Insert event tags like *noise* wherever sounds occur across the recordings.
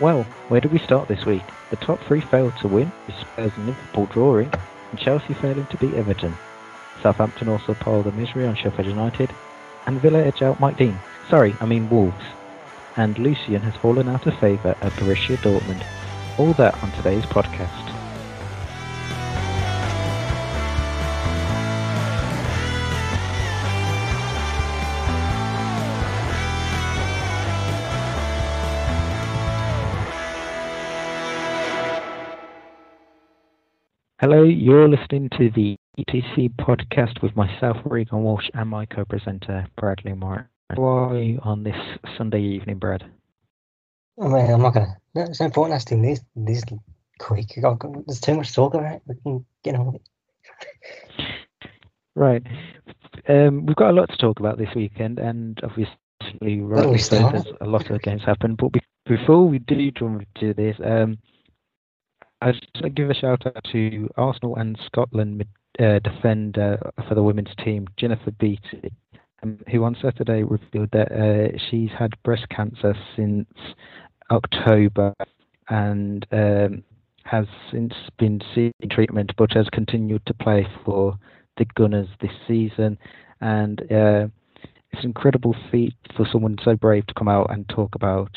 Well, where do we start this week? The top three failed to win, with Spurs and Liverpool drawing, and Chelsea failing to beat Everton. Southampton also piled the misery on Sheffield United, and Villa edge out Mike Dean. Sorry, I mean Wolves. And Lucien has fallen out of favour at Borussia Dortmund. All that on today's podcast. Hello, you're listening to the OTC podcast with myself, Regan Walsh, and my co-presenter, Bradley Moore. How are you on this Sunday evening, Brad? Mean, I'm not gonna. No, it's no point asking this this quick. There's too much to talk about. We can get on with it. Right. Um, we've got a lot to talk about this weekend, and obviously, do we a lot of games happen. But be- before we do jump into this, um, I just want to give a shout out to Arsenal and Scotland uh, defender for the women's team, Jennifer Beattie, um, who on Saturday revealed that uh, she's had breast cancer since October and um, has since been seeking treatment, but has continued to play for the Gunners this season. And uh, it's an incredible feat for someone so brave to come out and talk about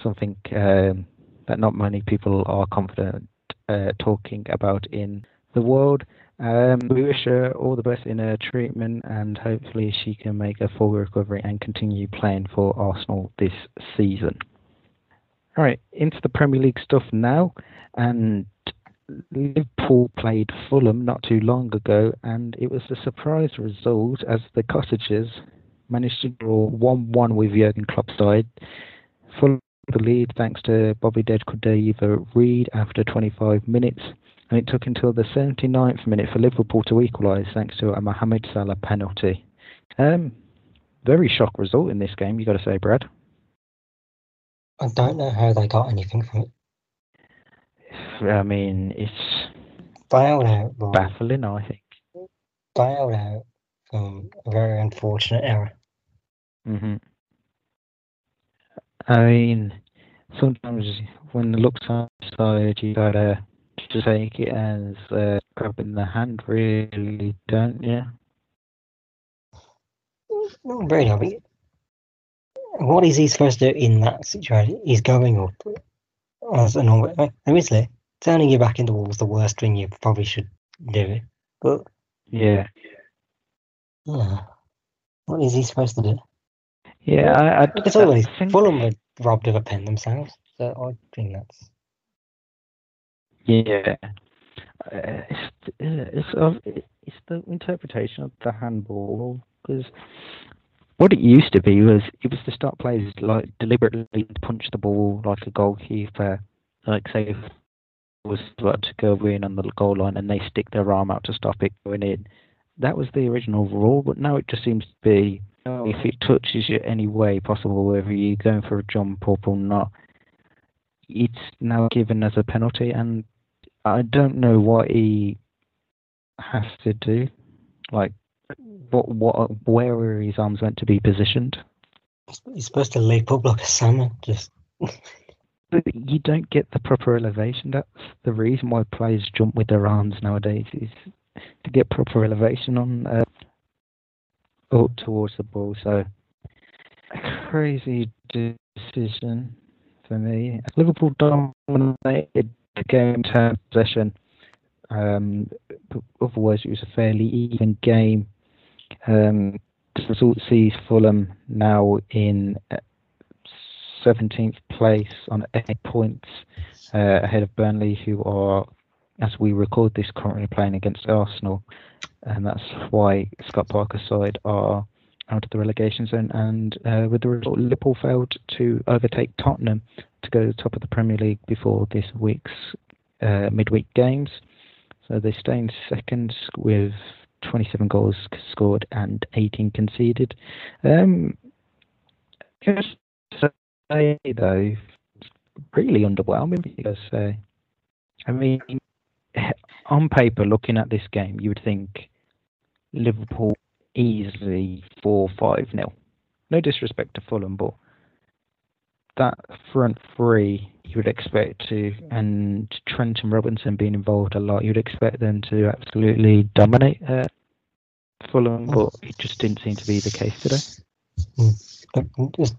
something um, that not many people are confident uh, talking about in the world. Um, we wish her all the best in her treatment, and hopefully she can make a full recovery and continue playing for Arsenal this season. All right, into the Premier League stuff now, and Liverpool played Fulham not too long ago, and it was a surprise result as the Cottagers managed to draw 1-1 with Jurgen Klopp's side. Fulham the lead thanks to Bobby Dead David Reed after 25 minutes, and it took until the 79th minute for Liverpool to equalise thanks to a Mohamed Salah penalty. Um, very shock result in this game, you've got to say, Brad. I don't know how they got anything from it. *sighs* I mean, it's Bailed out, baffling, I think. bailed out from a very unfortunate error. hmm I mean, sometimes when the looks outside, you gotta just take it as a uh, grabbing the hand, really, don't you? Not really. I what is he supposed to do in that situation? He's going up as an always. Obviously, turning your back into the wall is the worst thing you probably should do. But Yeah, yeah, what is he supposed to do? Yeah. I, I, It's always I think, Fulham were robbed of a pen themselves, so I think that's yeah. Uh, it's uh, it's of it's the interpretation of the handball because what it used to be was it was to stop players like deliberately punch the ball like a goalkeeper, like say if it was about to go in on the goal line and they stick their arm out to stop it going in. That was the original rule, but now it just seems to be if it touches you any way possible, whether you're going for a jump up or not, it's now given as a penalty, and I don't know what he has to do. Like, what, what, where are his arms meant to be positioned? he's supposed to leap up like a salmon. Just *laughs* But you don't get the proper elevation. That's the reason why players jump with their arms nowadays is to get proper elevation on uh, up towards the ball. So a crazy decision for me. Liverpool dominated the game of possession. Um, otherwise, it was a fairly even game. Um, the result sees Fulham now in uh, 17th place on eight points uh, ahead of Burnley, who are, as we record this, currently playing against Arsenal. And that's why Scott Parker's side are out of the relegation zone. And uh, with the result, Liverpool failed to overtake Tottenham to go to the top of the Premier League before this week's uh, midweek games. So they stay in second with 27 goals scored and 18 conceded. Um, just say though, really underwhelming because uh, I mean, *laughs* on paper, looking at this game, you would think Liverpool easily four five nil. No disrespect to Fulham, but that front three you would expect to, and Trent and Robertson being involved a lot, you'd expect them to absolutely dominate uh, Fulham, but it just didn't seem to be the case today. Mm. Just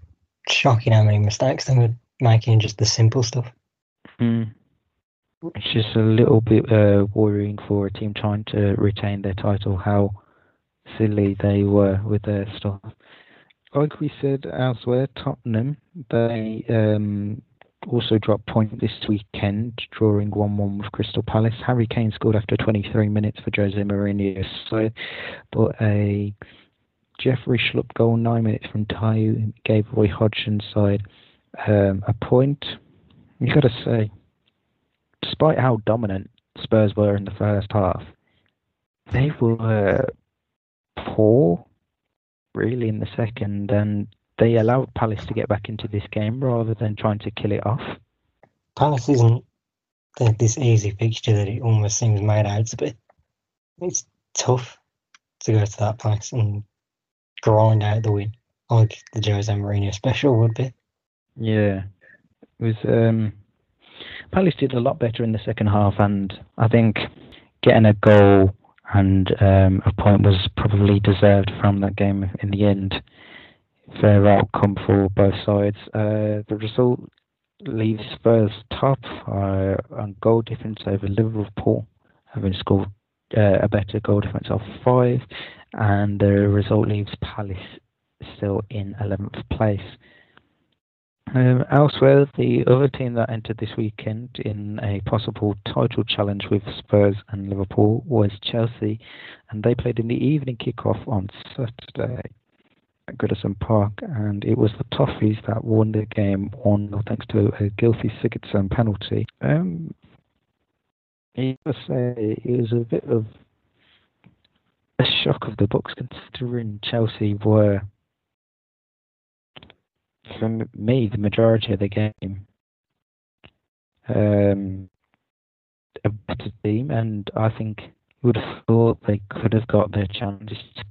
shocking how many mistakes they were making, just the simple stuff. Mm. It's just a little bit uh, worrying for a team trying to retain their title, how silly they were with their stuff. Like we said elsewhere, Tottenham, they um, also dropped point this weekend, drawing 1 1 with Crystal Palace. Harry Kane scored after 23 minutes for Jose Mourinho's side, but a Jeffrey Schlupp goal, 9 minutes from Tayu, gave Roy Hodgson's side um, a point. You've got to say, despite how dominant Spurs were in the first half, they were poor, really, in the second, and they allowed Palace to get back into this game rather than trying to kill it off. Palace isn't this easy fixture that it almost seems made out to be. It's tough to go to that place and grind out the win, like the Jose Mourinho special would be. Yeah, it was. Um, Palace did a lot better in the second half, and I think getting a goal and um, a point was probably deserved from that game in the end. Fair outcome for both sides. Uh, the result leaves Spurs top uh, on goal difference over Liverpool, having scored uh, a better goal difference of five, and the result leaves Palace still in 11th place. Um, elsewhere, the other team that entered this weekend in a possible title challenge with Spurs and Liverpool was Chelsea, and they played in the evening kick-off on Saturday at Goodison Park, and it was the Toffees that won the game 1 thanks to a Gylfi Sigurdsson penalty. Um, I must say, it was a bit of a shock of the books considering Chelsea were for me, the majority of the game, um, a better team, and I think would have thought they could have got their chances to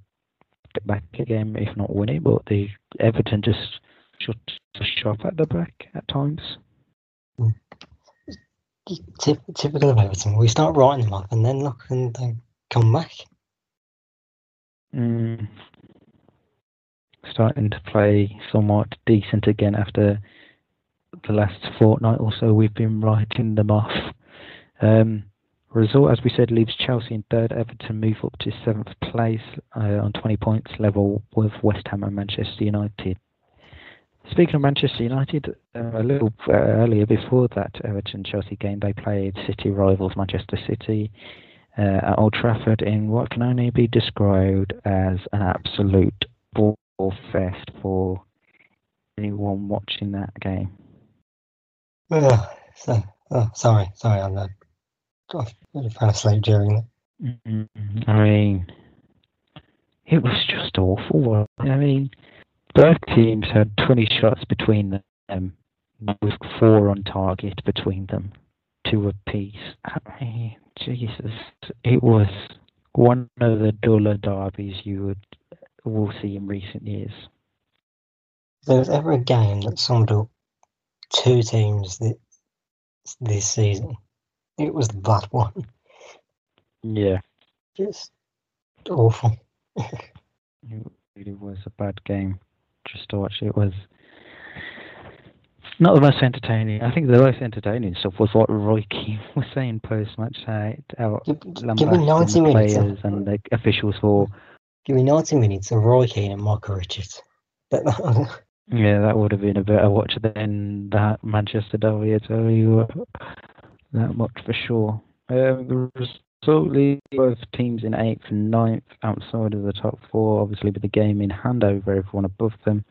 get back again, if not win it. But the Everton just shut the shop at the back at times. Typical of Everton. We start writing them off, and then look, and they come back. Mm starting to play somewhat decent again after the last fortnight or so. We've been writing them off. Um, result, as we said, leaves Chelsea in third. Everton move up to seventh place uh, on 20 points, level with West Ham and Manchester United. Speaking of Manchester United, uh, a little uh, earlier before that Everton Chelsea game, they played City rivals Manchester City uh, at Old Trafford in what can only be described as an absolute ball fest for anyone watching that game? Uh, so, oh, sorry, sorry, I'm not. I fell asleep during it. Mm-hmm. I mean, it was just awful. I mean, both teams had 20 shots between them, with four on target between them, two apiece. I mean, Jesus, it was one of the duller derbies you would we'll see in recent years. If there was ever a game that summed up two teams this, this season, it was that one. Yeah. Just awful. *laughs* it really was a bad game just to watch. It was not the most entertaining. I think the most entertaining stuff was what Roy Keane *laughs* was saying post match. Uh, give, me 90 minutes. Players and the officials for Give me 90 minutes of Roy Keane and Michael Richards. *laughs* yeah, that would have been a better watch than that Manchester Derby, I tell you that much for sure. Um, the result leaves both teams in eighth and ninth outside of the top four, obviously with the game in hand over everyone above them,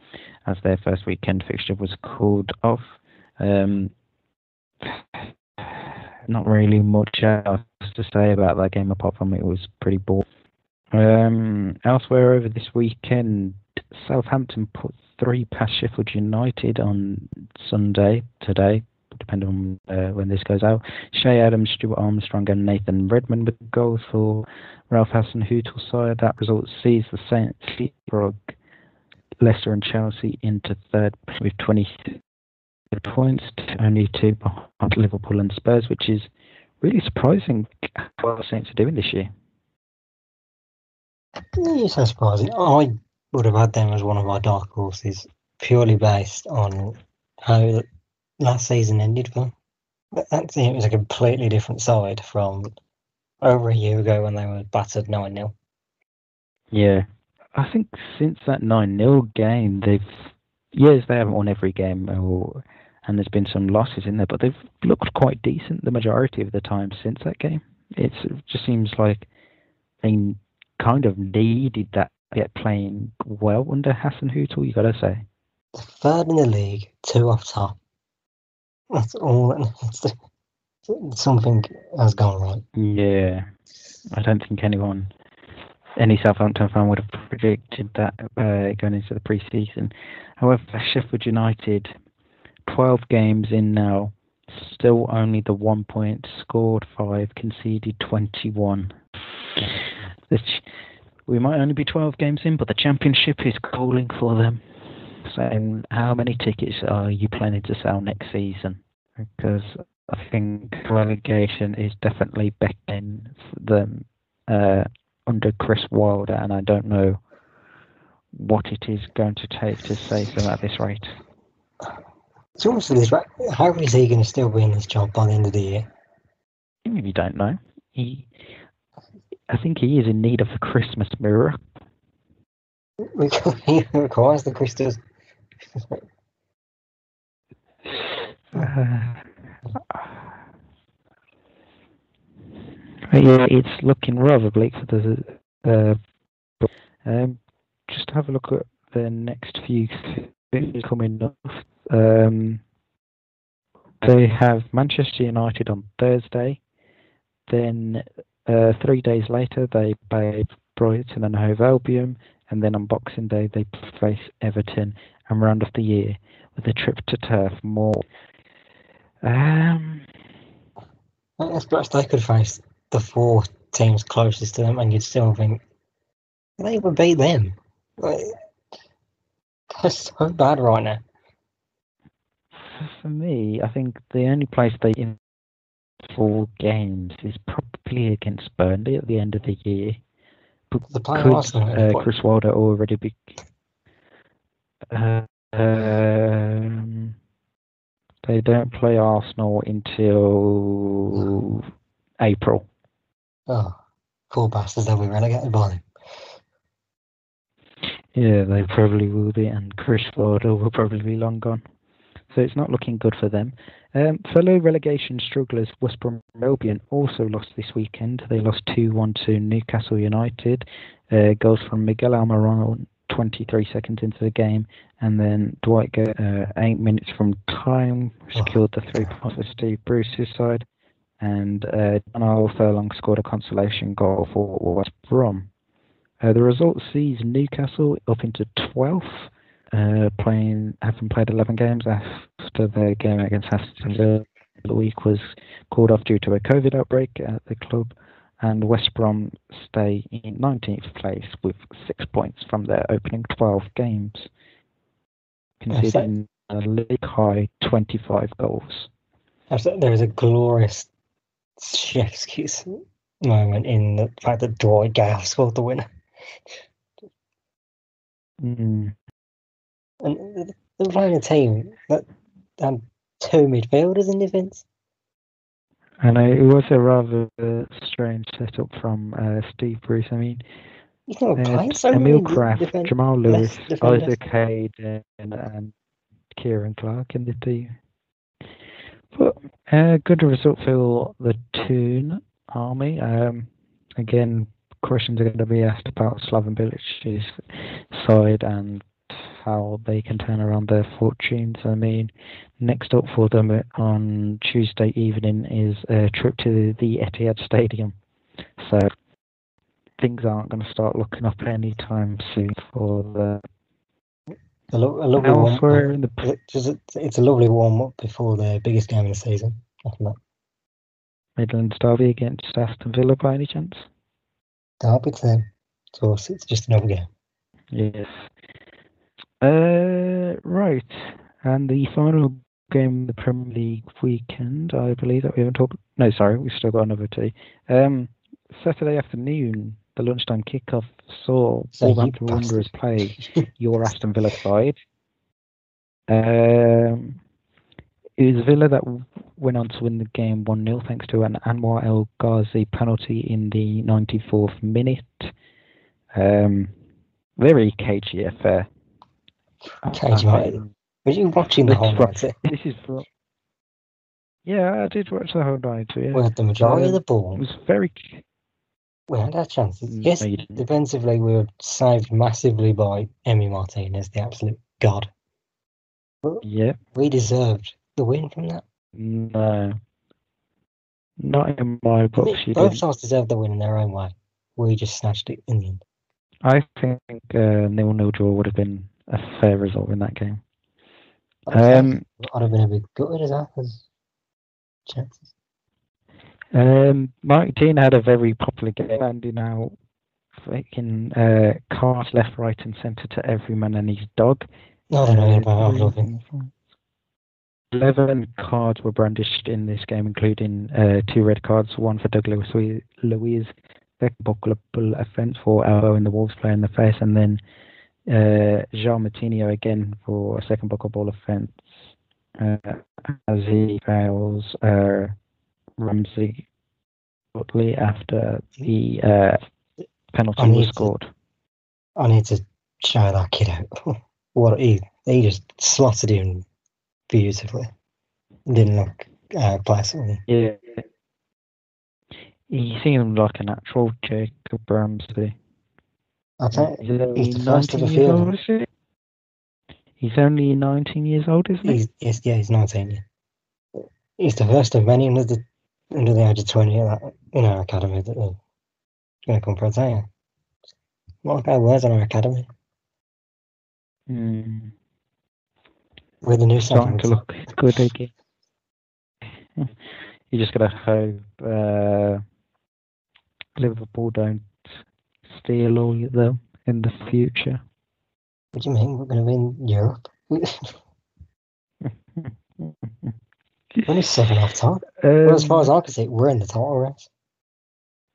as their first weekend fixture was called off. Um, *sighs* not really much else to say about that game apart from it was pretty boring. Um, elsewhere over this weekend, Southampton put three past Sheffield United on Sunday today, depending on uh, when this goes out. Che Adams, Stuart Armstrong, and Nathan Redmond with goals for Ralph Hasenhüttl's side. That result sees the Saints leapfrog Leicester and Chelsea into third with 20 points, only two behind Liverpool and Spurs, which is really surprising what the Saints are doing this year. It's so surprising. I would have had them as one of my dark horses purely based on how last season ended for them. That team was a completely different side from over a year ago when they were battered 9 0. Yeah. I think since that 9 0 game, they've. Yes, they haven't won every game, uh, or, and there's been some losses in there, but they've looked quite decent the majority of the time since that game. It's, it just seems like they kind of needed that get playing well under Hasenhüttl, you got to say. Third in the league, two off top. That's all. That's something has gone right. Yeah, I don't think anyone, any Southampton fan would have predicted that uh, going into the pre-season. However, Sheffield United, 12 games in now, still only the one point, scored five, conceded 21. We might only be 12 games in, but the championship is calling for them. Saying, how many tickets are you planning to sell next season? Because I think relegation is definitely beckoning them uh, under Chris Wilder, and I don't know what it is going to take to save them at this rate. It's almost this, how is he going to still be in this job by the end of the year? You don't know. He I think he is in need of a Christmas mirror. *laughs* He requires the crystals. Uh, *sighs* yeah, it's looking rather bleak for the. Uh, um, just have a look at the next few coming up. Um, they have Manchester United on Thursday, then uh, three days later, they play Brighton and Hove Albion, and then on Boxing Day they face Everton and round off the year with a trip to Turf Moor. Um, I suppose they could face the four teams closest to them, and you'd still think they would beat them. Like, that's so bad right now. For me, I think the only place they in four games is probably against Burnley at the end of the year. But the could uh, Chris Wilder already be? Uh, um, they don't play Arsenal until April. Oh, cool bastards! They'll be relegated by them. Yeah, they probably will be, and Chris Wilder will probably be long gone. So it's not looking good for them. Um, fellow relegation strugglers West Brom Albion also lost this weekend. They lost 2 1 to Newcastle United. Uh, goals from Miguel Almiron 23 seconds into the game, and then Dwight uh, 8 minutes from time secured the three points for Steve Bruce's side. And uh, John Furlong scored a consolation goal for West Brom. Uh, the result sees Newcastle up into 12th uh, playing having played 11 games after the game against Aston Villa the week was called off due to a COVID outbreak at the club, and West Brom stay in 19th place with six points from their opening 12 games, conceding a league high 25 goals. There was a glorious chef's kiss moment in the fact that Dwight Gayle scored the winner. Mm. And they're playing a team that had two midfielders in defence. I know it was a rather strange setup from uh, Steve Bruce. I mean, He's not uh, so Emil Krafth, Jamal Lewis, Isaac Hayden, and, and Ciaran Clark in the team. But a uh, good result for the Toon Army. Um, again, questions are going to be asked about Slaven Bilic's side and how they can turn around their fortunes. I mean, next up for them on Tuesday evening is a trip to the Etihad Stadium. So things aren't going to start looking up anytime soon for the A, lo- a lovely warm in the it's, it's a lovely warm up before the biggest game of the season. After that, Midlands derby against Aston Villa by any chance? Derby them. So it's it's just another game. Yes. Uh, right. And the final game of the Premier League weekend, I believe that we haven't talked. No, sorry, we've still got another two. Um, Saturday afternoon, the lunchtime kickoff saw Wolverhampton. Wanderers play *laughs* your Aston Villa side. Um, it was Villa that went on to win the game 1 0 thanks to an Anwar El Ghazi penalty in the 94th minute. Um, very cagey affair. Right? Were you watching the whole night? This is. for- Yeah, I did watch the whole night. Yeah. We had the majority of Um, the It ball. was very. We had our chances. Yes, you defensively we were saved massively by Emi Martinez, the absolute god. Yeah. We deserved the win from that. No. Not in my I books. both sides deserved the win in their own way. We just snatched it in the end. I think uh, nil nil draw would have been a fair result in that game. Um, I'd have been a bit gutted as well. chances. Um, Mike Dean had a very popular game, handing out freaking uh, cards left, right, and centre to every man and his dog. No, I don't know Uh, about I three, love it. four, five. Eleven cards were brandished in this game, including uh, two red cards, one for Douglas Luiz, Luiz second buckleable offence for elbowing the Wolves player in the face, and then uh, João Moutinho again for a second buckleable offence uh, as he fails uh, Ramsey shortly after the uh, penalty was to- scored. I need to shout that kid out. *laughs* what he he just slotted in beautifully. Didn't look out of place. Yeah. He seemed like a natural Jacob Ramsey. I think He's only he's the first of 19 the years field. old, is he? He's only 19 years old, isn't he? he's yes, yeah, he's nineteen. He's the first of many under the under the age of twenty that in our academy that are going to come for a day. Mark our words on our academy. Hmm. We're the new starting to look good again. *laughs* you just gotta hope uh, Liverpool don't steal all of them in the future. What do you mean? We're going to win Europe? *laughs* Only seven off top. Well, as far as Um, I can see, we're in the title race.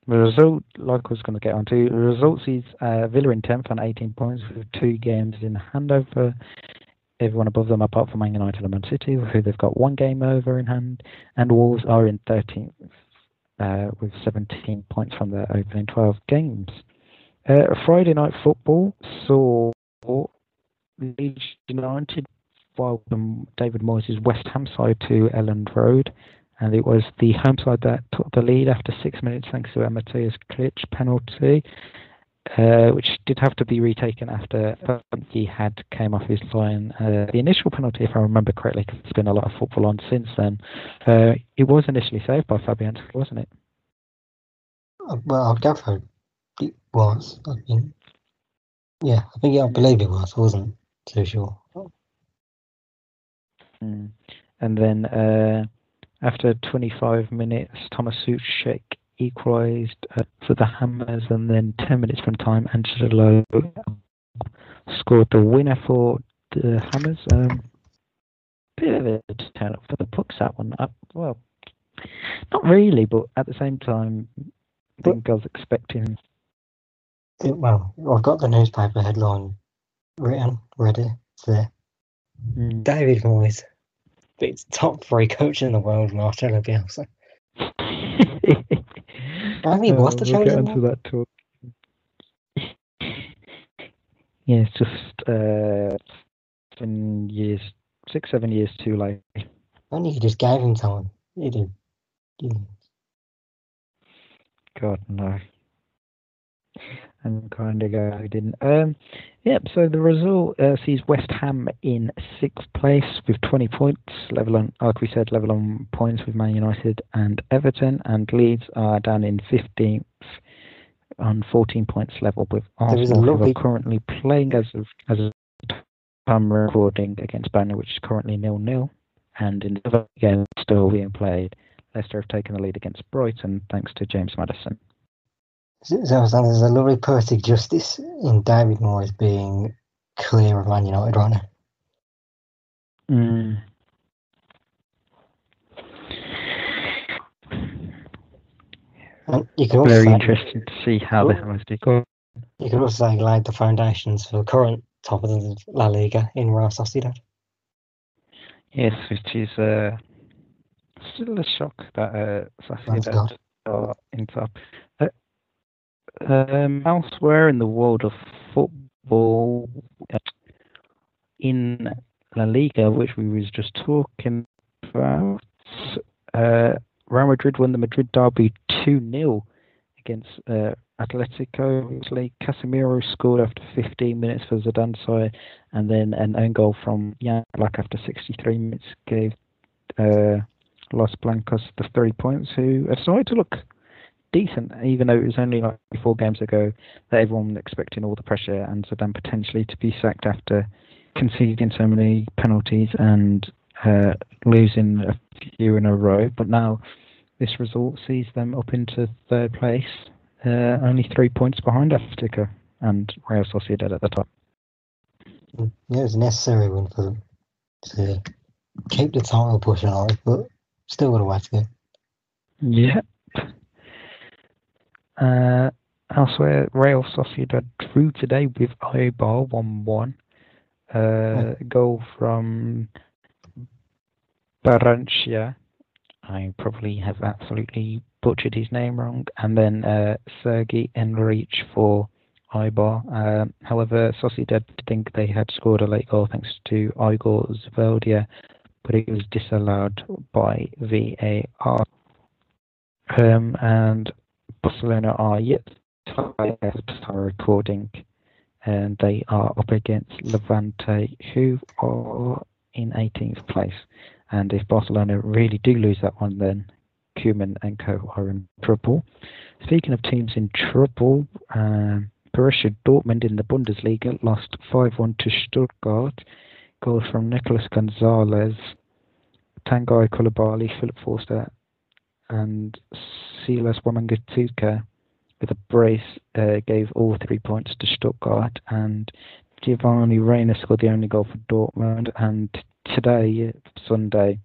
the result, like I was going to get onto, the result sees uh, Villa in 10th on 18 points with two games in hand over everyone above them apart from Man United and Man City, who they've got one game over in hand, and Wolves are in 13th uh, with 17 points from their opening 12 games. Uh, Friday night football saw Leeds United welcome David Moyes' West Ham side to Elland Road, and it was the home side that took the lead after six minutes thanks to a Matthias Klich penalty, uh, which did have to be retaken after he had came off his line. Uh, the initial penalty, if I remember correctly, 'cause there's been a lot of football on since then, uh, it was initially saved by Fabianski, wasn't it? Uh, Well, I'll go for it was. I mean, yeah, I think I believe it was. I wasn't too sure. Mm. And then uh, after 25 minutes, Tomas Soucek equalised uh, for the Hammers, and then 10 minutes from time, Angelo scored the winner for the Hammers. Um, bit of a turn up for the Pucks that one. Uh, well, not really, but at the same time, I think I was expecting. Well, I've got the newspaper headline written, ready. It's there. Mm. David Moyes beats top three coach in the world, Marcelo Bielsa. I mean, what's the Uh, we'll that talk. Yeah, it's just uh, seven years, six, seven years too late. Only you just gave him time. He did. He did. God no. And kind of guiding. Um, yep. So the result uh, sees West Ham in sixth place with 20 points, level on, like we said, level on points with Man United and Everton, and Leeds are down in 15th on 14 points level with Arsenal, who are currently playing as of as of time recording against Burnley, which is currently nil nil, and in the other game still being played. Leicester have taken the lead against Brighton thanks to James Maddison. There's a lovely poetic justice in David Moyes being clear of Man United right now. Mm. You can also Very say, interesting to see how the Hammers do. Go. You could also say laid the foundations for the current top of the La Liga in Real Sociedad. Yes, which is uh, still a shock that uh, Sociedad are in top. Uh, um, elsewhere in the world of football, in La Liga, which we was just talking about, uh, Real Madrid won the Madrid derby 2 0 against uh, Atletico. Obviously, Casemiro scored after 15 minutes for Zidane and then an own goal from Jan Oblak after 63 minutes gave uh, Los Blancos the three points, who have started to look decent, even though it was only like four games ago that everyone was expecting all the pressure and Zidane potentially to be sacked after conceding so many penalties and uh, losing a few in a row. But now this result sees them up into third place, uh, only three points behind Atletico and Real Sociedad at the top. Yeah, it was a necessary win for them to keep the title pushing on, but still got a way to go. Yeah. Uh, elsewhere, Real Sociedad drew today with Eibar 1 1. Uh, goal from Baranchia. I probably have absolutely butchered his name wrong. And then uh, Sergi Enrich for Eibar. Uh, however, Sociedad think they had scored a late goal thanks to Igor Zubeldia, but it was disallowed by VAR. Um, and Barcelona are yet to time recording, and they are up against Levante, who are in 18th place. And if Barcelona really do lose that one, then Koeman and co are in trouble. Speaking of teams in trouble, um, Borussia Dortmund in the Bundesliga lost 5-1 to Stuttgart. Goals from Nicolas Gonzalez, Tanguy Coulibaly, Philipp Förster, and Silas Wamangituka with a brace uh, gave all three points to Stuttgart, and Giovanni Reyna scored the only goal for Dortmund. And today, Sunday,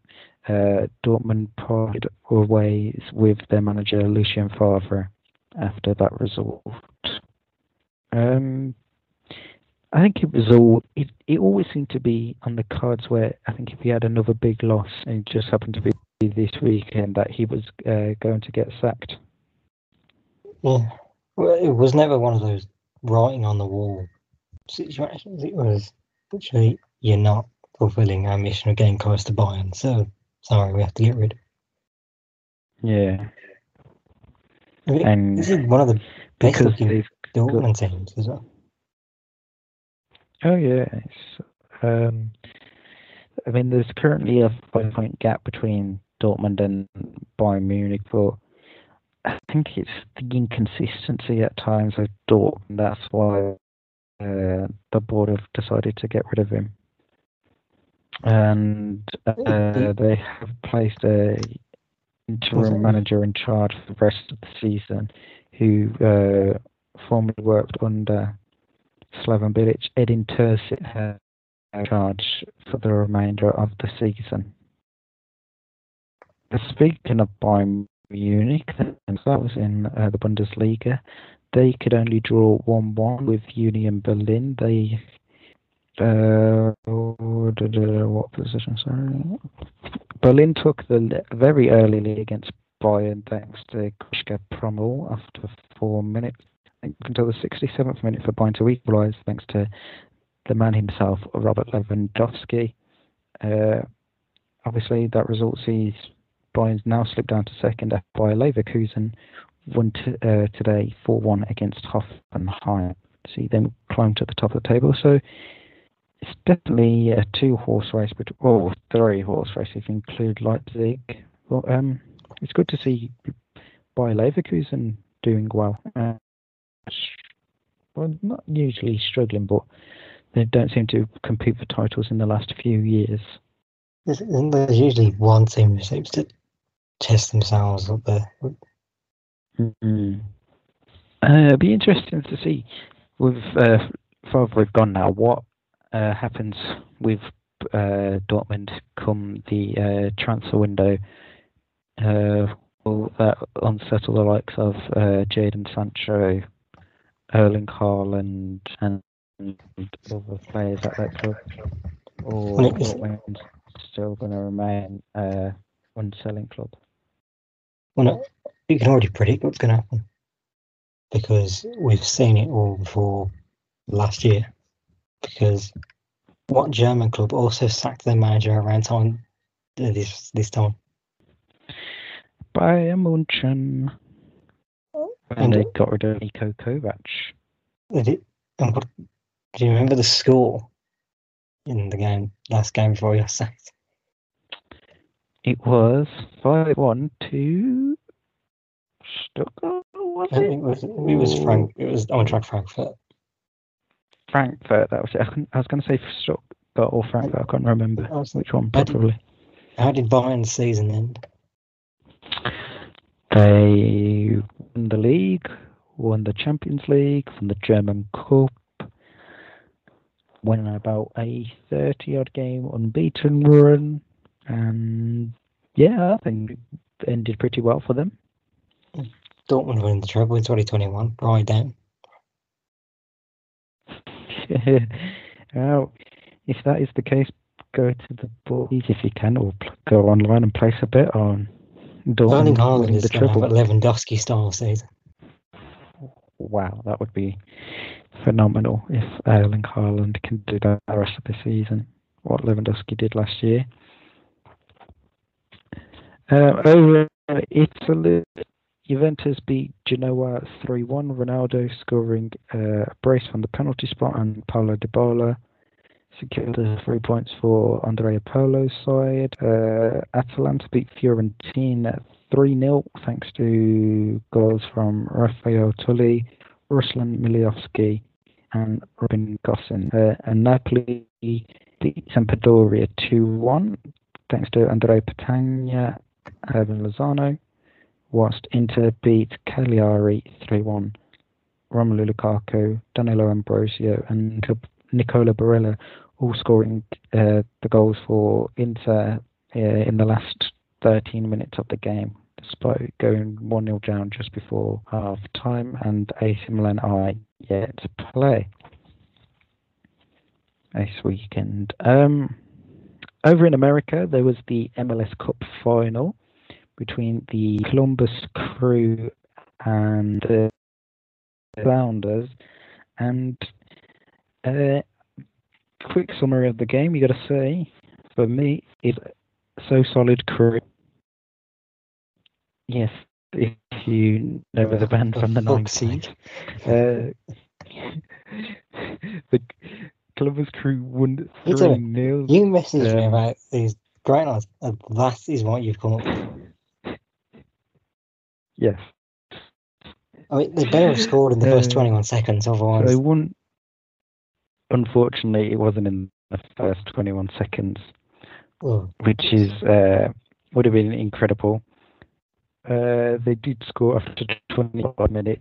uh, Dortmund parted ways with their manager Lucien Favre after that result. Um, I think it was all. It, it always seemed to be on the cards where I think if he had another big loss and it just happened to be this weekend that he was uh, going to get sacked. Yeah. Well, it was never one of those writing on the wall situations. It was literally, you're not fulfilling our mission of getting close to Bayern, so sorry, we have to get rid. Yeah, I mean, And this is one of the best looking Dortmund teams as well. Oh yeah. It's, um, I mean, there's currently a five-point gap between Dortmund and Bayern Munich, but I think it's the inconsistency at times of Dortmund. That's why uh, the board have decided to get rid of him, and uh, they have placed a interim manager in charge for the rest of the season, who uh, formerly worked under Slaven Bilic, Edin Terzic had charge for the remainder of the season. Speaking of Bayern Munich, that was in uh, the Bundesliga, they could only draw 1 1 with Union Berlin. They. Uh, what position? Sorry. Berlin took the very early lead against Bayern thanks to Grischa Prömel after four minutes until the 67th minute for Bayern to equalise, thanks to the man himself, Robert Lewandowski. Uh, obviously, that result sees Bayern now slipped down to second by Leverkusen won t- uh, today 4 1 against Hoffenheim. See them climb to the top of the table. So it's definitely a two horse race, but oh, three horse race if you include Leipzig. Well, um, it's good to see Bayer Leverkusen doing well. Uh, well, not usually struggling, but they don't seem to compete for titles in the last few years. There's, there's usually one team who seems to test themselves up there. Mm-hmm. Uh, it'd be interesting to see with uh, further we've gone now. What uh, happens with uh, Dortmund come the uh, transfer window? Uh, will that unsettle the likes of uh, Jadon Sancho, Erling Haaland, and other players at that club? Or Dortmund still going to remain uh, unselling club? Well, you can already predict what's going to happen because we've seen it all before last year. Because what German club also sacked their manager around time uh, this this time? Bayern Munchen. And And they got rid of Niko Kovac. they did, and what, do you remember the score in the game last game before he got sacked? It was 5 1 to Stuttgart, was it? it was it was Frank. It was on track Frankfurt. Frankfurt, that was it. I, was going to say Stuttgart or Frankfurt, I can't remember I was- which one, I did- probably. How did Bayern's season end? They won the league, won the Champions League, won the German Cup, won about a 30 odd game unbeaten run, and yeah, I think it ended pretty well for them. Dortmund winning the treble in 2021. Right down. *laughs* well, if that is the case, go to the bookies if you can, or go online and place a bet on Dortmund Haaland winning is the going to have a Lewandowski style season. Wow, that would be phenomenal if Erling Haaland can do that the rest of the season. What Lewandowski did last year. Uh, over Italy, Juventus beat Genoa 3 1. Ronaldo scoring uh, a brace from the penalty spot, and Paulo Dybala secured the three points for Andrea Pirlo's side. Uh, Atalanta beat Fiorentina 3 0 thanks to goals from Rafael Toloi, Ruslan Malinovskyi, and Robin Gosens. Uh, and Napoli beat Sampdoria 2 1 thanks to Andrea Petagna, Hirving Lozano, whilst Inter beat Cagliari 3 1. Romelu Lukaku, Danilo Ambrosio, and Nicola Barella all scoring uh, the goals for Inter uh, in the last 13 minutes of the game, despite going 1 0 down just before half time, and AC Milan are yet to play this weekend. Um, over in America, there was the MLS Cup final between the Columbus Crew and the Sounders, and uh, quick summary of the game, you got to say, for me, is so solid crew. Yes, if you know the band from the 90s. Uh, *laughs* the Columbus Crew won You tell 3 0. You messaged me Um, about these great nights, and that is what you've come up with. Yes. I mean, they better have *laughs* scored in the first Uh, 21 seconds, otherwise. they. Unfortunately, it wasn't in the first 21 seconds. oh, which is uh, would have been incredible. Uh, they did score after 25 minutes.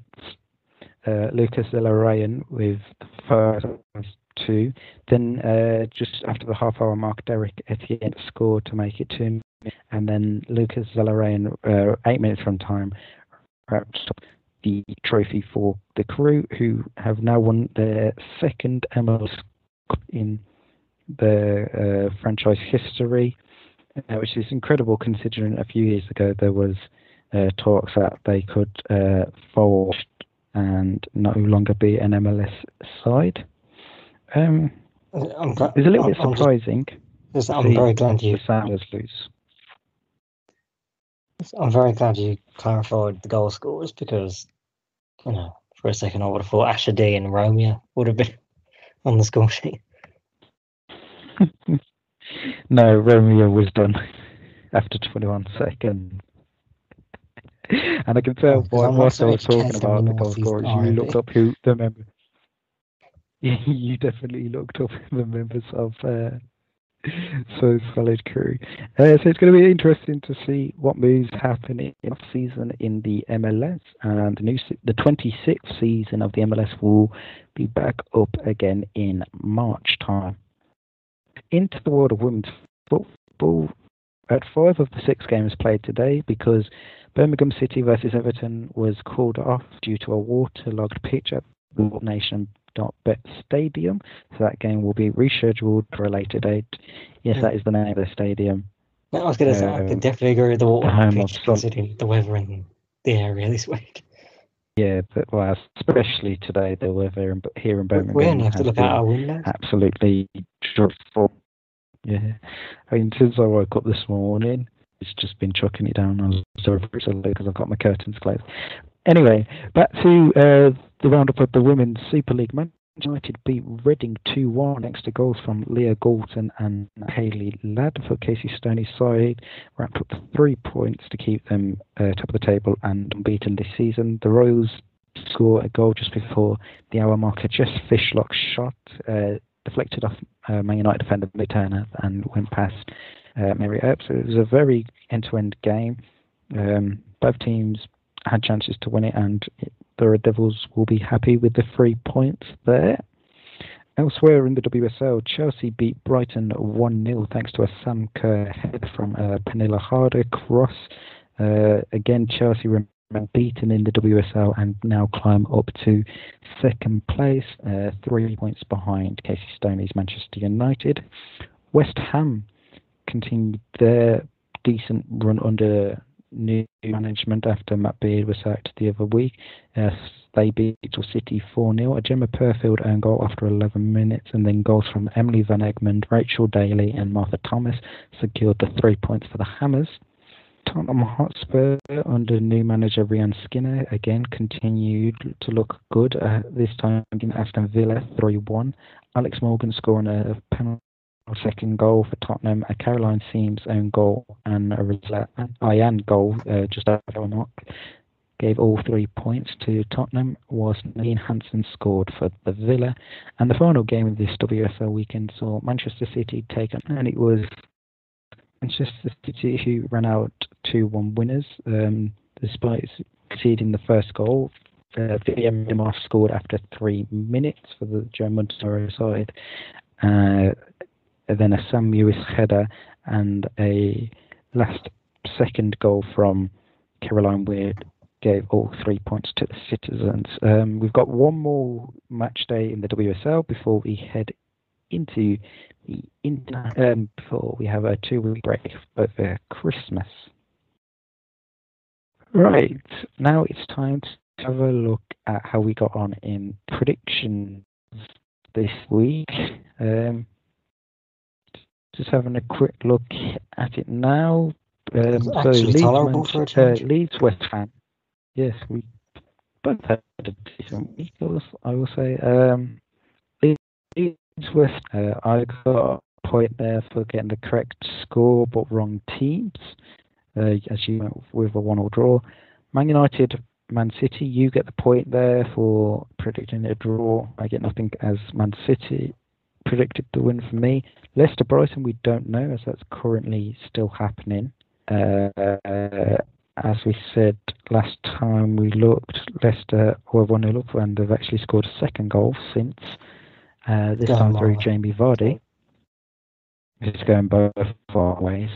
Uh, Lucas Ryan with the first two. Then uh, just after the half hour mark, Derek Etienne scored to make it two. And then Lucas Ryan, uh, eight minutes from time, wrapped up the trophy for the crew, who have now won their second MLS Cup in the uh, franchise history, uh, which is incredible considering a few years ago there was uh, talks that they could uh, fold and no longer be an MLS side. Um, I'm, it's a little I'm, bit I'm just- surprising I'm very glad you. the Sounders lose. I'm very glad you clarified the goal scorers because, you know, for a second I would have thought Asher D and Romeo would have been *laughs* on the score sheet. *laughs* no, Romeo was done after 21 seconds. and I can tell Oh, why whilst I was talking about the goal scorers, you looked up who the member. *laughs* you definitely looked up the members of uh, so solid crew. Uh, so it's going to be interesting to see what moves happen in off season in the MLS, and the new the 26th season of the MLS will be back up again in March time. Into the world of women's football, at five of the six games played today, because Birmingham City versus Everton was called off due to a waterlogged pitch at the Nation.bet Stadium. So that game will be rescheduled for a later date. Yes, that is the name of the stadium. No, I was going to say, I could definitely agree with the water pitch considering the weather in the area this week. Yeah, but well, especially today, the weather in, here in Birmingham We only have to look out our windows. absolutely dreadful. Yeah, I mean, since I woke up this morning, it's just been chucking it down. I was so because I've got my curtains closed. Anyway, back to uh, the roundup of the Women's Super League. Man United beat Reading 2 1 thanks to goals from Leah Galton and Hayley Ladd for Casey Stoney's side. Wrapped up three points to keep them uh, top of the table and unbeaten this season. The Royals score a goal just before the hour marker. Jess Fishlock shot uh, deflected off uh, Man United defender Turner and went past uh, Mary Earp. So it was a very end-to-end game. Um, both teams had chances to win it, and the Red Devils will be happy with the three points there. Elsewhere in the WSL, Chelsea beat Brighton 1 0 thanks to a Sam Kerr head from uh, Pernille Harder cross. Uh, again, Chelsea remain beaten in the WSL and now climb up to second place, uh, three points behind Casey Stoney's Manchester United. West Ham continued their decent run under new management after Matt Beard was sacked the other week. Uh, they beat City 4 0. A Gemma Perfield own goal after 11 minutes, and then goals from Emily Van Egmond, Rachel Daly, and Martha Thomas secured the three points for the Hammers. Tottenham Hotspur, under new manager Rehanne Skinner, again continued to look good. Uh, this time in Aston Villa 3 1. Alex Morgan scoring a penalty second goal for Tottenham, a Caroline Siems own goal, and a Ian goal uh, just after a mark. Gave all three points to Tottenham, whilst Nadine Hanssen scored for the Villa. And the final game of this WSL weekend saw Manchester City take on, and it was Manchester City who ran out 2 1 winners, um, despite conceding the first goal. Uh, Vivianne Miedema scored after three minutes for the German side. Uh, then a Sam Mewis header and a last second goal from Caroline Weir gave all three points to the citizens. Um, we've got one more match day in the WSL before we head into the internet um, before we have a two week break over Christmas. Right, now it's time to have a look at how we got on in predictions this week. Um, just having a quick look at it now. Um, so Leeds, tolerable for a uh. Leeds West Ham. Yes, we both had a decent week. I will- I will say. Um, Leeds West. Uh, I got a point there for getting the correct score but wrong teams. Uh, as you went with a one-all draw. Man United, Man City. You get the point there for predicting a draw. I get nothing as Man City predicted the win for me. Leicester Brighton, we don't know as that's currently still happening. Uh, as we said last time we looked, Leicester were 1 0 up and they've actually scored a second goal since. Uh, this Going time through. Jamie Vardy. It's going both ways.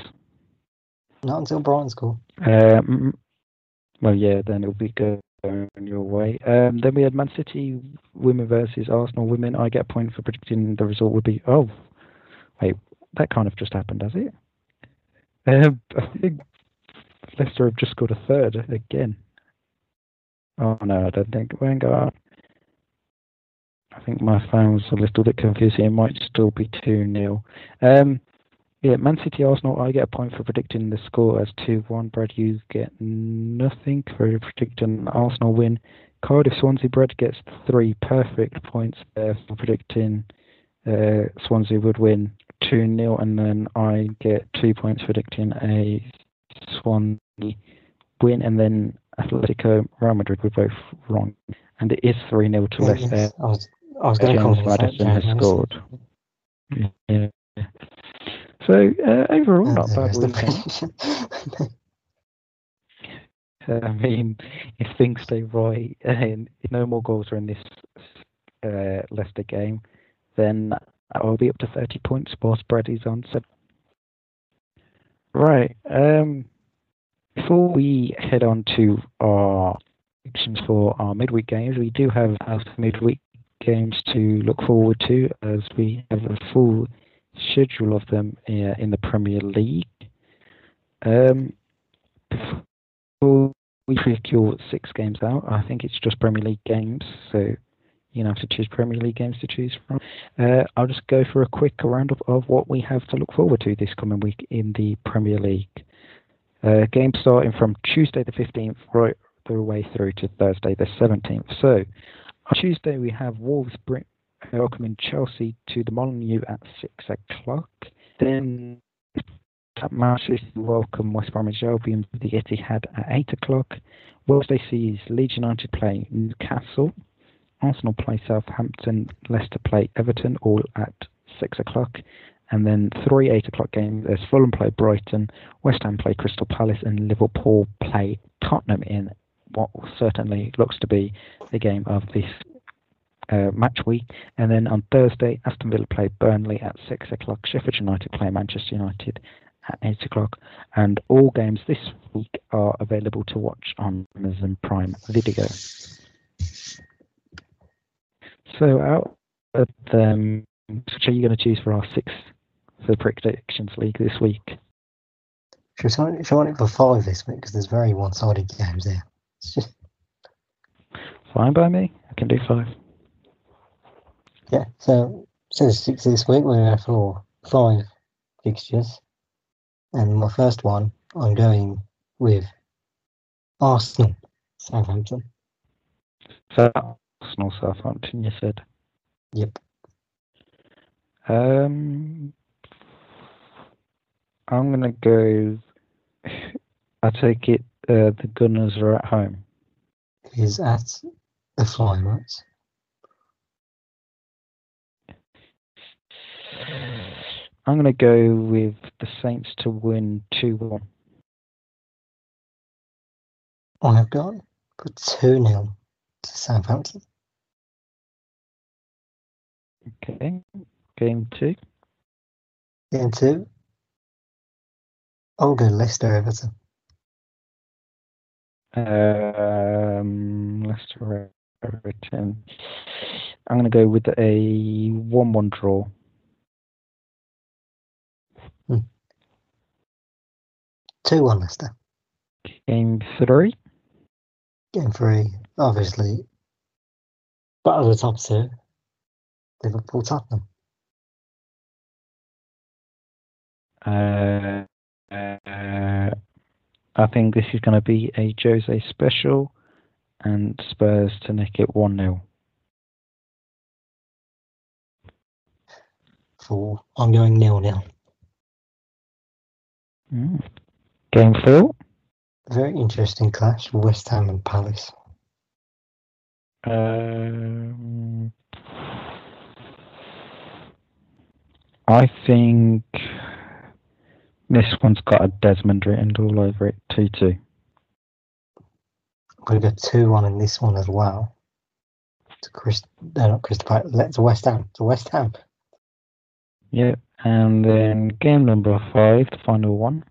Not until Brighton score. Um, well, yeah, then it'll be going your way. Um, then we had Man City women versus Arsenal women. I get a point for predicting the result would be. Oh, wait, that kind of just happened, has it? Um, *laughs* I think Leicester have just scored a third again. Oh no, I don't think out. I think my phone was a little bit confusing. It might still be 2 0. Um, Yeah, Man City Arsenal. I get a point for predicting the score as two one. Brad, you get nothing for predicting Arsenal win. Cardiff Swansea. Brad gets three perfect points there for predicting uh, Swansea would win two 0 and then I get two points predicting a Swansea win, and then Atletico Real Madrid were both wrong, and it is three 0 to Leicester. I was, I was going to call Madison has scored. Yeah. So uh, overall, not bad weekend. *laughs* I mean, if things stay right and if no more goals are in this uh, Leicester game, then I'll be up to 30 points whilst Brady's on seven. Right. Um, before we head on to our predictions for our midweek games, we do have our midweek games to look forward to as we have a full schedule of them uh, in the Premier League. Um, before we pick your six games out, I think it's just Premier League games, so you have to choose Premier League games to choose from. Uh, I'll just go for a quick roundup of what we have to look forward to this coming week in the Premier League. Uh, games starting from Tuesday the 15th right the way through to Thursday the 17th. So on Tuesday we have Wolves welcoming Chelsea to the Molineux at 6 o'clock. Then at Manchester welcome West Bromwich Albion to the Etihad at 8 o'clock. Wednesday sees Leeds United play Newcastle. Arsenal play Southampton, Leicester play Everton, all at six o'clock. And then three eight o'clock games. There's Fulham play Brighton, West Ham play Crystal Palace, and Liverpool play Tottenham in what certainly looks to be the game of this uh, match week. And then on Thursday, Aston Villa play Burnley at six o'clock. Sheffield United play Manchester United at eight o'clock. And all games this week are available to watch on Amazon Prime Video. So out of them, which are you going to choose for our sixth for the predictions league this week? Should I, should I want it for five this week? Because there's very one-sided games there. *laughs* Fine by me. I can do five. Yeah. So six this week, we have for five fixtures. And my first one, I'm going with Arsenal, Southampton. So Arsenal, Southampton. You said. Yep. Um, I'm gonna go. I take it uh, the Gunners are at home. Is at the Flying Rats. I'm gonna go with the Saints to win two one. I have gone for 2 0 to Southampton. Okay. Game two. Game two. I'll go Leicester Everton. Um, Leicester Everton. I'm gonna go with a one-one draw. Two one Leicester. Game three. Game three, obviously. Battle of the top two. Liverpool Tottenham. Uh, uh, I think this is going to be a Jose special, and Spurs to nick it one 0 Four. I'm going nil nil. mm. Game four. Very interesting clash. West Ham and Palace. Um, I think this one's got a Desmond written all over it. Two two. I'm going to go 2 1 in this one as well. To Chris, no, not Crystal Palace. Let's West Ham. To West Ham. Yep. And then game number five, the final one.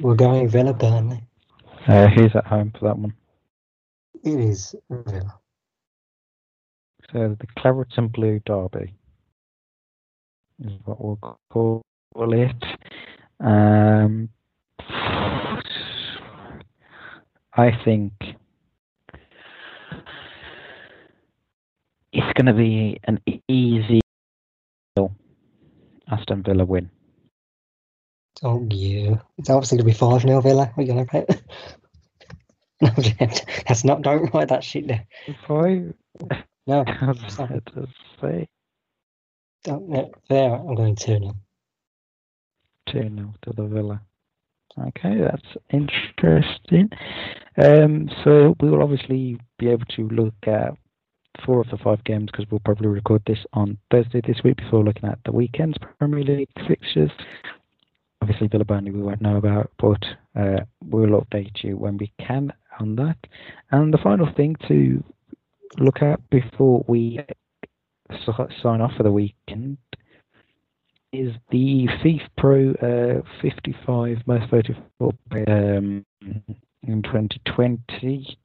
We're going Villa Burnley. Uh, who's at home for that one? It is Villa. So the Claret and Blue Derby is what we'll call it. Um, I think it's going to be an easy Aston Villa win. Oh, you. It's obviously going to be 5 0 Villa. Going to bet. No, that's not. Don't write that shit there. Five. No, *laughs* about to say don't, no, there. I'm going 2 0. two 0 to the Villa. Okay, that's interesting. Um, so we will obviously be able to look at four of the five games because we'll probably record this on Thursday this week before looking at the weekend's Premier League fixtures. Obviously, Villa Burnley we won't know about, but uh, we'll update you when we can on that. And the final thing to look at before we sign off for the weekend is the FIFA Pro uh, 55 most voted for um, in 2020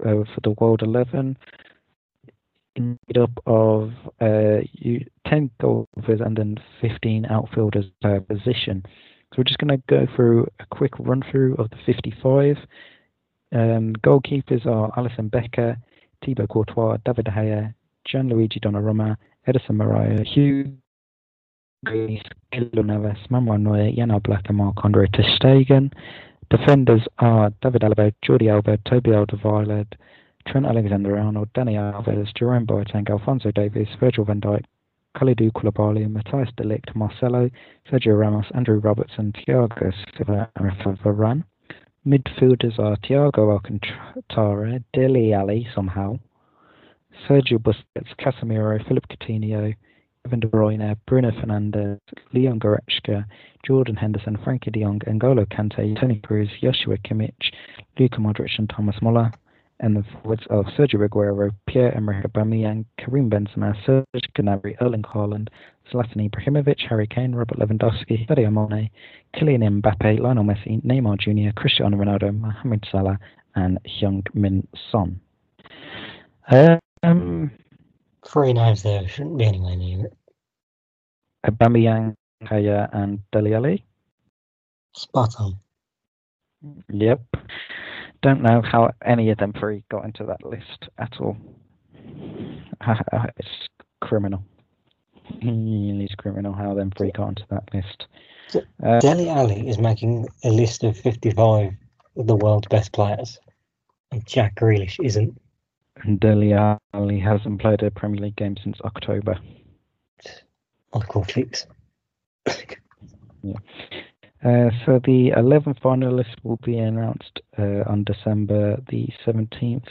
uh, for the World 11 made up of uh, 10 goalkeepers and then 15 outfielders per position. So we're just going to go through a quick run through of the 55. Um, goalkeepers are Alisson Becker, Thibaut Courtois, David Gea, Gianluigi Donnarumma, Ederson Moraes, Hugh Kilo Neves, Manuel Neuer, Jan Oblak and Marc-Andre Ter Stegen. Defenders are David Alaba, Jordi Alba, Toby Alderweireld, Trent Alexander-Arnold, Dani Alves, Jerome Boateng, Alphonso Davies, Virgil van Dijk, Kalidou Koulibaly, Matthijs de Ligt, Marcelo, Sergio Ramos, Andrew Robertson, Thiago Silva, and Rafa Varane. Midfielders are Thiago Alcantara, Dele Alli somehow, Sergio Busquets, Casemiro, Philippe Coutinho, Kevin De Bruyne, Bruno Fernandes, Leon Goretzka, Jordan Henderson, Frenkie De Jong, N'Golo Kante, Toni Kroos, Joshua Kimmich, Luka Modric, and Thomas Muller. And the forwards of Sergio Aguero, Pierre-Emerick Aubameyang, Karim Benzema, Serge Gnabry, Erling Haaland, Zlatan Ibrahimovic, Harry Kane, Robert Lewandowski, Sadio Mane, Kylian Mbappe, Lionel Messi, Neymar Jr., Cristiano Ronaldo, Mohamed Salah, and Heung-Min Son. Um, Three names there shouldn't be anywhere near it. Aubameyang, Kaya, and Dele Alli. Spot on. Yep. Don't know how any of them three got into that list at all. *laughs* it's criminal. It's criminal how them three got into that list. Uh, Dele Alli is making a list of 55 of the world's best players. And Jack Grealish isn't. Dele Alli hasn't played a Premier League game since October. Michael Fix. Uh, so the 11 finalists will be announced uh, on December the 17th,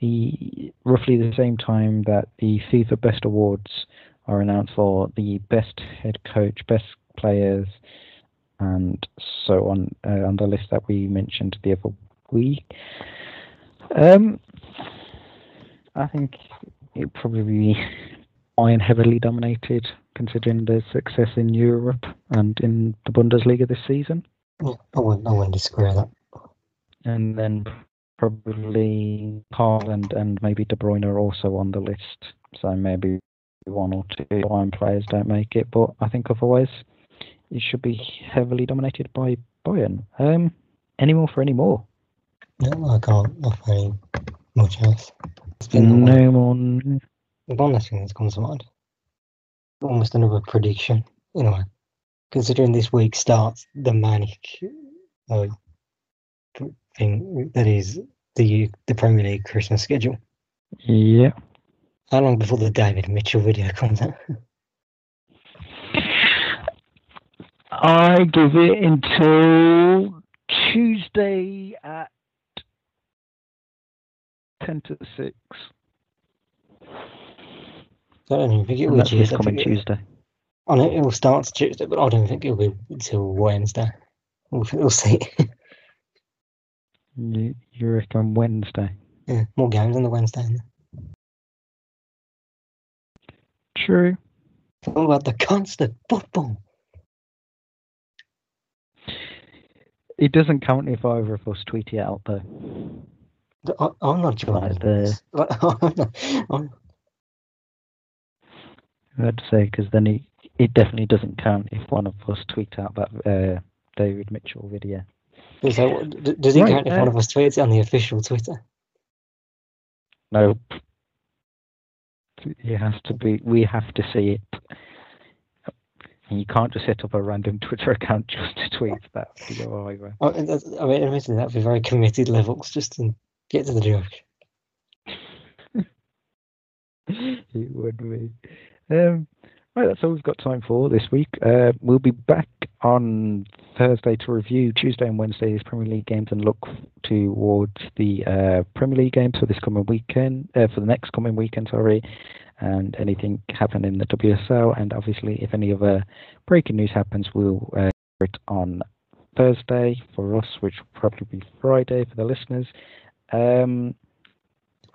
the roughly the same time that the FIFA Best Awards are announced for the best head coach, best players, and so on uh, on the list that we mentioned the other week. Um, I think it probably be *laughs* Bayern heavily dominated, considering the success in Europe and in the Bundesliga this season. Yeah, I wouldn't, I wouldn't disagree with that. And then probably Haaland and maybe De Bruyne are also on the list. So maybe one or two Bayern players don't make it, but I think otherwise it should be heavily dominated by Bayern. Um, any more for any more? No, I can't offer any much else. It's been the one- No more. the one last thing that's comes to mind. Almost another prediction, in a way. Considering this week starts the manic uh, thing that is the the Premier League Christmas schedule. Yeah. How long before the David Mitchell video comes out? I give it until Tuesday at 10 to 6. I don't even think it will be Tuesday. Coming it- Tuesday. I know it will start Tuesday, but I don't think it'll be until Wednesday. We'll, we'll see. You, you reckon Wednesday? yeah, more games on the Wednesday. True. there? What about the constant football? It doesn't count if either of us tweet it out, though. I, I'm not joining there. this. *laughs* I'm not- I'm- I had to say, because then it, it definitely doesn't count if one of us tweet out that uh, David Mitchell video. So does it Right, count if uh, one of us tweets it on the official Twitter? No. It has to be. We have to see it. And you can't just set up a random *laughs* Twitter account just to tweet that. Oh, I mean, admittedly, that'd be very committed levels just to get to the joke. *laughs* it would be. Um, right, that's all we've got time for this week. Uh, we'll be back on Thursday to review Tuesday and Wednesday's Premier League games and look towards the uh, Premier League games for this coming weekend, uh, for the next coming weekend, sorry, and anything happen in the WSL. And obviously, if any other breaking news happens, we'll uh, it on Thursday for us, which will probably be Friday for the listeners. Um,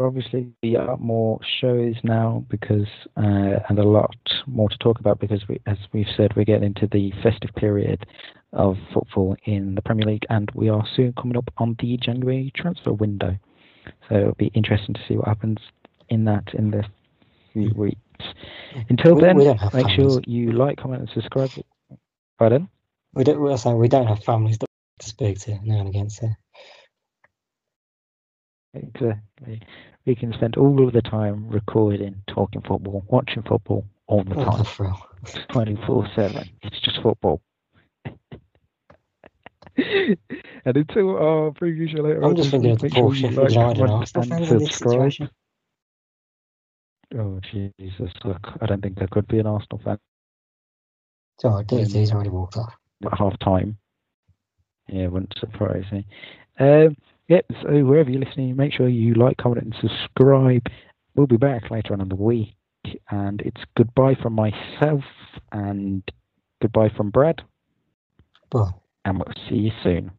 obviously there are more shows now because uh, and a lot more to talk about because we, as we've said we're getting into the festive period of football in the Premier League and we are soon coming up on the January transfer window. So it'll be interesting to see what happens in that in the few weeks. Until We- then we make sure you like comment and subscribe. Pardon? We don't. We're saying we don't have families to speak to now and again. So. Exactly we can spend all of the time recording talking football watching football all the what time 24 7. It's just football. *laughs* and until our preview show later I'm just thinking of the make sure poor you Sheffield like, United and and fans in this subscribe. Oh, Jesus. Look, I don't think there could be an Arsenal fan Oh, he's already walked off. at half time. Yeah, wouldn't surprise me. Um, yep, so wherever you're listening, make sure you like, comment, and subscribe. We'll be back later on in the week. And it's goodbye from myself and goodbye from Brad. But And we'll see you soon.